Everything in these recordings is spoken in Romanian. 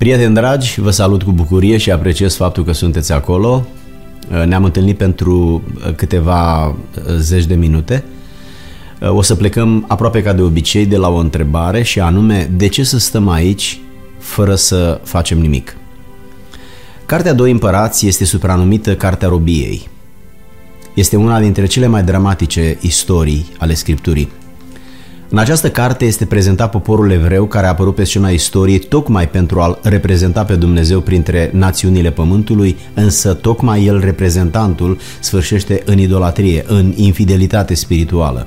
Prieteni dragi, vă salut cu bucurie și apreciez faptul că sunteți acolo. Ne-am întâlnit pentru câteva zeci de minute. O să plecăm aproape ca de obicei de la o întrebare și anume de ce să stăm aici fără să facem nimic. Cartea Doi Împărați este supranumită Cartea Robiei. Este una dintre cele mai dramatice istorii ale Scripturii. În această carte este prezentat poporul evreu care a apărut pe scena istoriei tocmai pentru a-L reprezenta pe Dumnezeu printre națiunile pământului, însă tocmai el, reprezentantul, sfârșește în idolatrie, în infidelitate spirituală.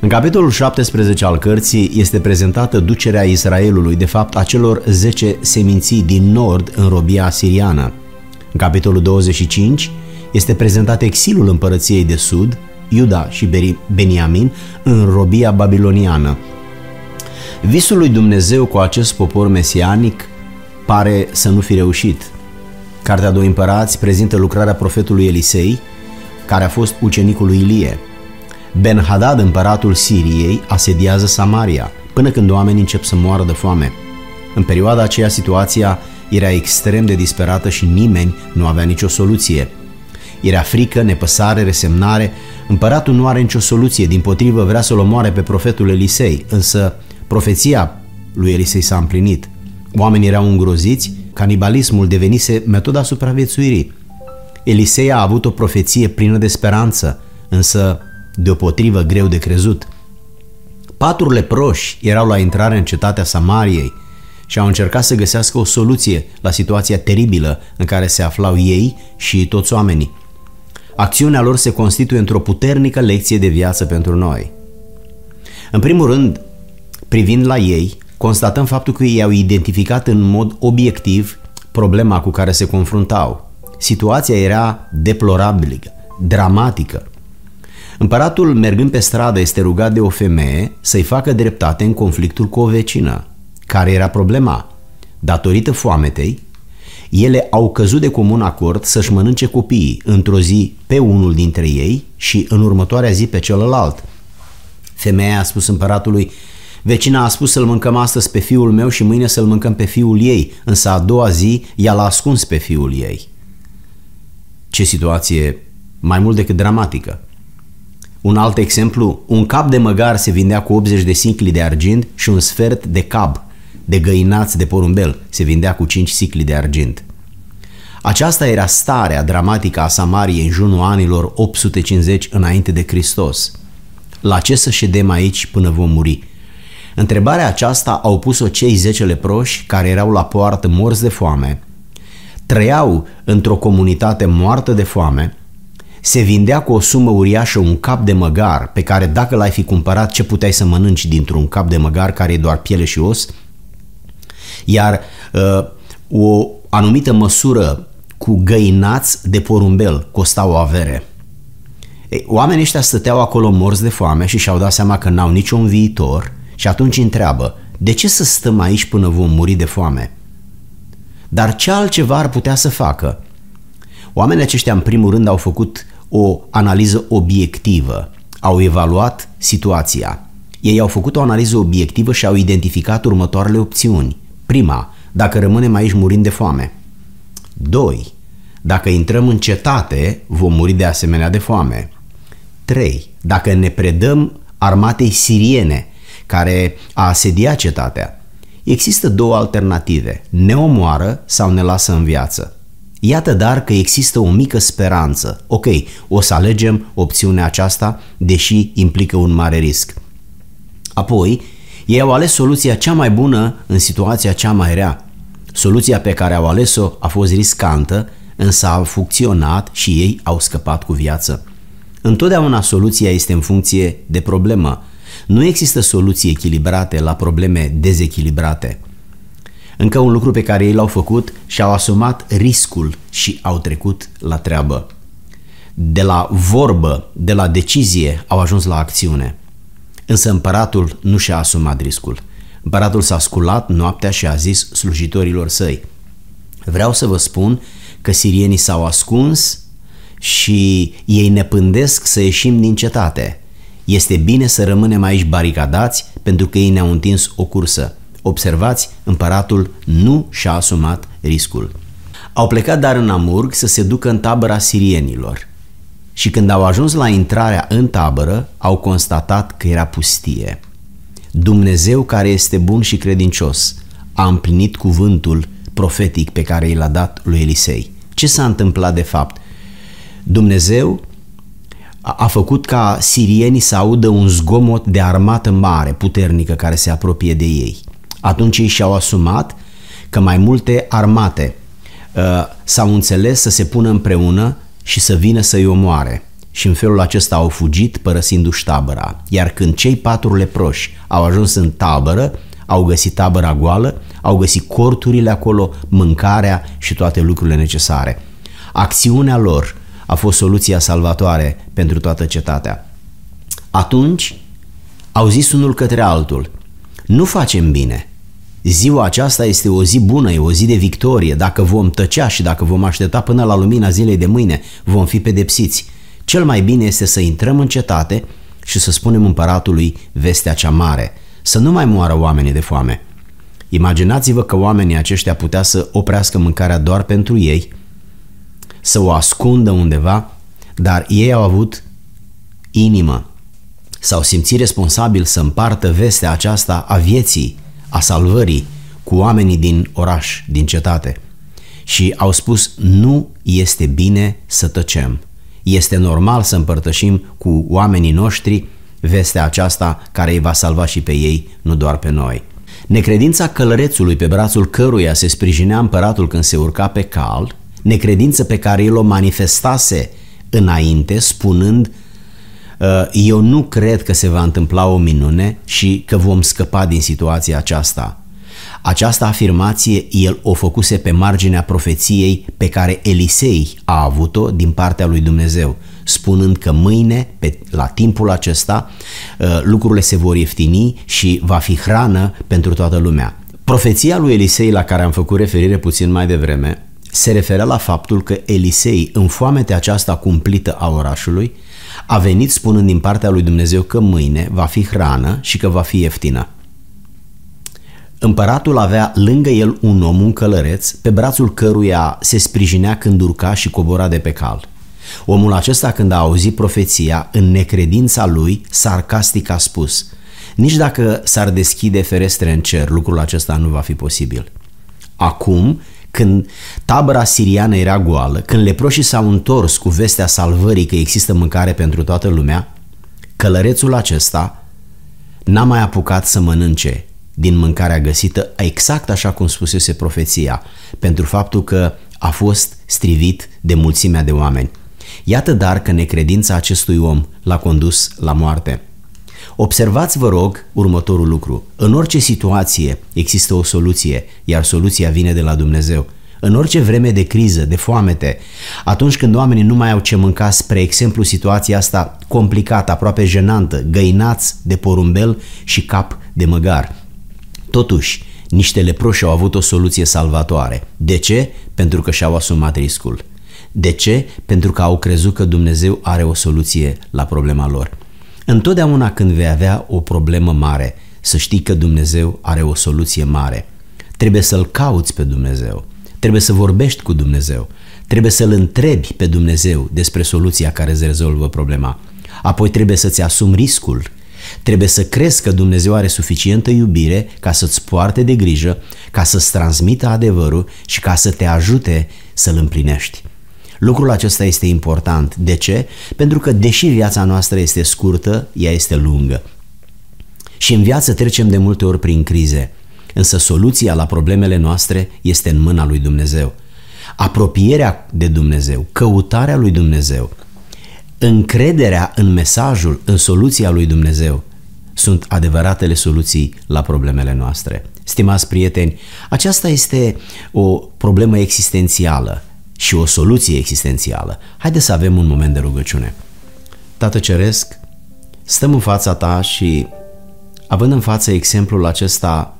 În capitolul 17 al cărții este prezentată ducerea Israelului, de fapt a celor 10 seminții din nord în robia siriană. În capitolul 25 este prezentat exilul împărăției de sud, Iuda și Beniamin, în robia babiloniană. Visul lui Dumnezeu cu acest popor mesianic pare să nu fi reușit. Cartea Doi Împărați prezintă lucrarea profetului Elisei, care a fost ucenicul lui Ilie. Ben-Hadad, împăratul Siriei, asediază Samaria, până când oamenii încep să moară de foame. În perioada aceea situația era extrem de disperată și nimeni nu avea nicio soluție. Era frică, nepăsare, resemnare. Împăratul nu are nicio soluție, din potrivă vrea să-l omoare pe profetul Elisei, însă profeția lui Elisei s-a împlinit. Oamenii erau îngroziți, canibalismul devenise metoda supraviețuirii. Elisei a avut o profeție plină de speranță, însă deopotrivă greu de crezut. Patru leproși erau la intrare în cetatea Samariei și au încercat să găsească o soluție la situația teribilă în care se aflau ei și toți oamenii. Acțiunea lor se constituie într-o puternică lecție de viață pentru noi. În primul rând, privind la ei, constatăm faptul că ei au identificat în mod obiectiv problema cu care se confruntau. Situația era deplorabilă, dramatică. Împăratul, mergând pe stradă, este rugat de o femeie să-i facă dreptate în conflictul cu o vecină. Care era problema? Datorită foametei, ele au căzut de comun acord să-și mănânce copiii într-o zi pe unul dintre ei și în următoarea zi pe celălalt. Femeia a spus împăratului, vecina a spus să-l mâncăm astăzi pe fiul meu și mâine să-l mâncăm pe fiul ei, însă a doua zi ea l-a ascuns pe fiul ei. Ce situație mai mult decât dramatică. Un alt exemplu, un cap de măgar se vindea cu 80 de sicli de argint și un sfert de cab de găinați de porumbel se vindea cu 5 sicli de argint. Aceasta era starea dramatică a Samariei în jurul anilor 850 înainte de Hristos. La ce să ședem aici până vom muri? Întrebarea aceasta au pus-o cei 10 leproși care erau la poartă morți de foame, trăiau într-o comunitate moartă de foame, se vindea cu o sumă uriașă un cap de măgar pe care dacă l-ai fi cumpărat ce puteai să mănânci dintr-un cap de măgar care e doar piele și os, iar uh, o anumită măsură cu găinați de porumbel costa o avere. Ei, oamenii ăștia stăteau acolo morți de foame și și-au dat seama că n-au niciun viitor și atunci întreabă, de ce să stăm aici până vom muri de foame? Dar ce altceva ar putea să facă? Oamenii aceștia în primul rând au făcut o analiză obiectivă, au evaluat situația. Ei au făcut o analiză obiectivă și au identificat următoarele opțiuni – Prima, dacă rămânem aici murind de foame. 2. Dacă intrăm în cetate, vom muri de asemenea de foame. 3. Dacă ne predăm armatei siriene, care a asediat cetatea. Există două alternative, ne omoară sau ne lasă în viață. Iată dar că există o mică speranță. Ok, o să alegem opțiunea aceasta, deși implică un mare risc. Apoi, ei au ales soluția cea mai bună în situația cea mai rea. Soluția pe care au ales-o a fost riscantă, însă a funcționat și ei au scăpat cu viață. Întotdeauna soluția este în funcție de problemă. Nu există soluții echilibrate la probleme dezechilibrate. Încă un lucru pe care ei l-au făcut și-au asumat riscul și au trecut la treabă. De la vorbă, de la decizie, au ajuns la acțiune. Însă împăratul nu și-a asumat riscul. Împăratul s-a sculat noaptea și a zis slujitorilor săi, vreau să vă spun că sirienii s-au ascuns și ei ne pândesc să ieșim din cetate. Este bine să rămânem aici baricadați pentru că ei ne-au întins o cursă. Observați, împăratul nu și-a asumat riscul. Au plecat dar în Amurg să se ducă în tabăra sirienilor. Și când au ajuns la intrarea în tabără, au constatat că era pustie. Dumnezeu care este bun și credincios a împlinit cuvântul profetic pe care i l-a dat lui Elisei. Ce s-a întâmplat de fapt? Dumnezeu a făcut ca sirienii să audă un zgomot de armată mare, puternică, care se apropie de ei. Atunci ei și-au asumat că mai multe armate uh, s-au înțeles să se pună împreună și să vină să-i omoare. Și în felul acesta au fugit părăsindu-și tabăra. Iar când cei patru leproși au ajuns în tabără, au găsit tabăra goală, au găsit corturile acolo, mâncarea și toate lucrurile necesare. Acțiunea lor a fost soluția salvatoare pentru toată cetatea. Atunci au zis unul către altul, nu facem bine. Ziua aceasta este o zi bună, e o zi de victorie. Dacă vom tăcea și dacă vom aștepta până la lumina zilei de mâine, vom fi pedepsiți. Cel mai bine este să intrăm în cetate și să spunem împăratului vestea cea mare, să nu mai moară oamenii de foame. Imaginați-vă că oamenii aceștia putea să oprească mâncarea doar pentru ei, să o ascundă undeva, dar ei au avut inimă, s-au simțit responsabil să împartă vestea aceasta a vieții, a salvării cu oamenii din oraș, din cetate. Și au spus, nu este bine să tăcem. Este normal să împărtășim cu oamenii noștri vestea aceasta care îi va salva și pe ei, nu doar pe noi. Necredința călărețului pe brațul căruia se sprijinea împăratul când se urca pe cal, necredință pe care el o manifestase înainte, spunând uh, eu nu cred că se va întâmpla o minune și că vom scăpa din situația aceasta. Această afirmație el o făcuse pe marginea profeției pe care Elisei a avut-o din partea lui Dumnezeu, spunând că mâine, pe, la timpul acesta, uh, lucrurile se vor ieftini și va fi hrană pentru toată lumea. Profeția lui Elisei la care am făcut referire puțin mai devreme se referea la faptul că Elisei, în foamea aceasta cumplită a orașului, a venit spunând din partea lui Dumnezeu că mâine va fi hrană și că va fi ieftină. Împăratul avea lângă el un om, un călăreț, pe brațul căruia se sprijinea când urca și cobora de pe cal. Omul acesta când a auzit profeția, în necredința lui, sarcastic a spus Nici dacă s-ar deschide ferestre în cer, lucrul acesta nu va fi posibil. Acum, când tabăra siriană era goală, când leproșii s-au întors cu vestea salvării că există mâncare pentru toată lumea, călărețul acesta n-a mai apucat să mănânce din mâncarea găsită exact așa cum spusese profeția, pentru faptul că a fost strivit de mulțimea de oameni. Iată dar că necredința acestui om l-a condus la moarte. Observați, vă rog, următorul lucru. În orice situație există o soluție, iar soluția vine de la Dumnezeu. În orice vreme de criză, de foamete, atunci când oamenii nu mai au ce mânca, spre exemplu situația asta complicată, aproape jenantă, găinați de porumbel și cap de măgar. Totuși, niște leproși au avut o soluție salvatoare. De ce? Pentru că și-au asumat riscul. De ce? Pentru că au crezut că Dumnezeu are o soluție la problema lor. Întotdeauna când vei avea o problemă mare, să știi că Dumnezeu are o soluție mare. Trebuie să-L cauți pe Dumnezeu, trebuie să vorbești cu Dumnezeu, trebuie să-L întrebi pe Dumnezeu despre soluția care îți rezolvă problema. Apoi trebuie să-ți asumi riscul, trebuie să crezi că Dumnezeu are suficientă iubire ca să-ți poarte de grijă, ca să-ți transmită adevărul și ca să te ajute să-L împlinești. Lucrul acesta este important. De ce? Pentru că deși viața noastră este scurtă, ea este lungă. Și în viață trecem de multe ori prin crize, însă soluția la problemele noastre este în mâna lui Dumnezeu. Apropierea de Dumnezeu, căutarea lui Dumnezeu, încrederea în mesajul, în soluția lui Dumnezeu sunt adevăratele soluții la problemele noastre. Stimați prieteni, aceasta este o problemă existențială și o soluție existențială. Haideți să avem un moment de rugăciune. Tată Ceresc, stăm în fața Ta și, având în față exemplul acesta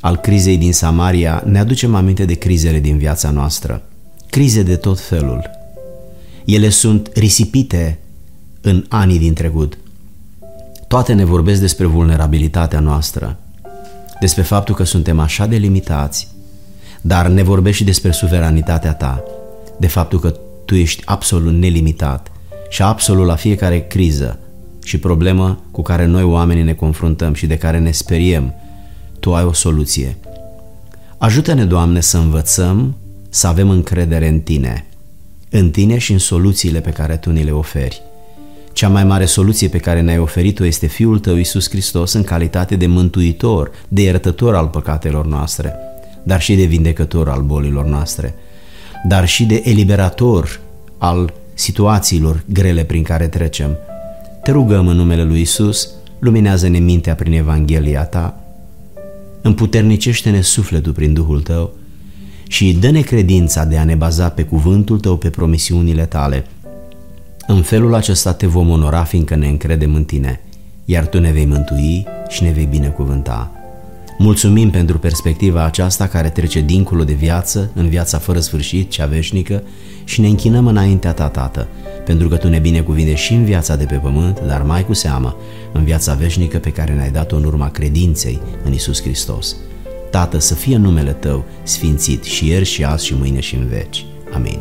al crizei din Samaria, ne aducem aminte de crizele din viața noastră. Crize de tot felul. Ele sunt risipite în anii din trecut. Toate ne vorbesc despre vulnerabilitatea noastră. despre faptul că suntem așa de limitați, dar ne vorbești și despre suveranitatea ta, de faptul că tu ești absolut nelimitat și absolut la fiecare criză și problemă cu care noi oamenii ne confruntăm și de care ne speriem, tu ai o soluție. Ajută-ne, Doamne, să învățăm să avem încredere în Tine, în Tine și în soluțiile pe care Tu ni le oferi. Cea mai mare soluție pe care ne-ai oferit-o este Fiul Tău, Iisus Hristos, în calitate de mântuitor, de iertător al păcatelor noastre, dar și de vindecător al bolilor noastre, dar și de eliberator al situațiilor grele prin care trecem. Te rugăm în numele Lui Isus, luminează-ne mintea prin Evanghelia Ta, împuternicește-ne sufletul prin Duhul Tău și dă-ne credința de a ne baza pe cuvântul Tău, pe promisiunile Tale. În felul acesta te vom onora fiindcă ne încredem în Tine, iar Tu ne vei mântui și ne vei binecuvânta. Mulțumim pentru perspectiva aceasta care trece dincolo de viață, în viața fără sfârșit, cea veșnică, și ne închinăm înaintea ta, Tată, pentru că Tu ne binecuvine și în viața de pe pământ, dar mai cu seamă în viața veșnică pe care ne-ai dat-o în urma credinței în Isus Hristos. Tată, să fie numele Tău sfințit și ieri și azi și mâine și în veci. Amin.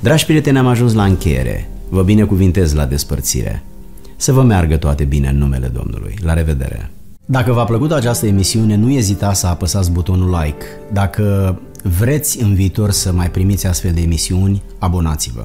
Dragi prieteni, am ajuns la încheiere. Vă binecuvintez la despărțire. Să vă meargă toate bine în numele Domnului. La revedere! Dacă v-a plăcut această emisiune, nu ezitați să apăsați butonul like. Dacă vreți în viitor să mai primiți astfel de emisiuni, abonați-vă.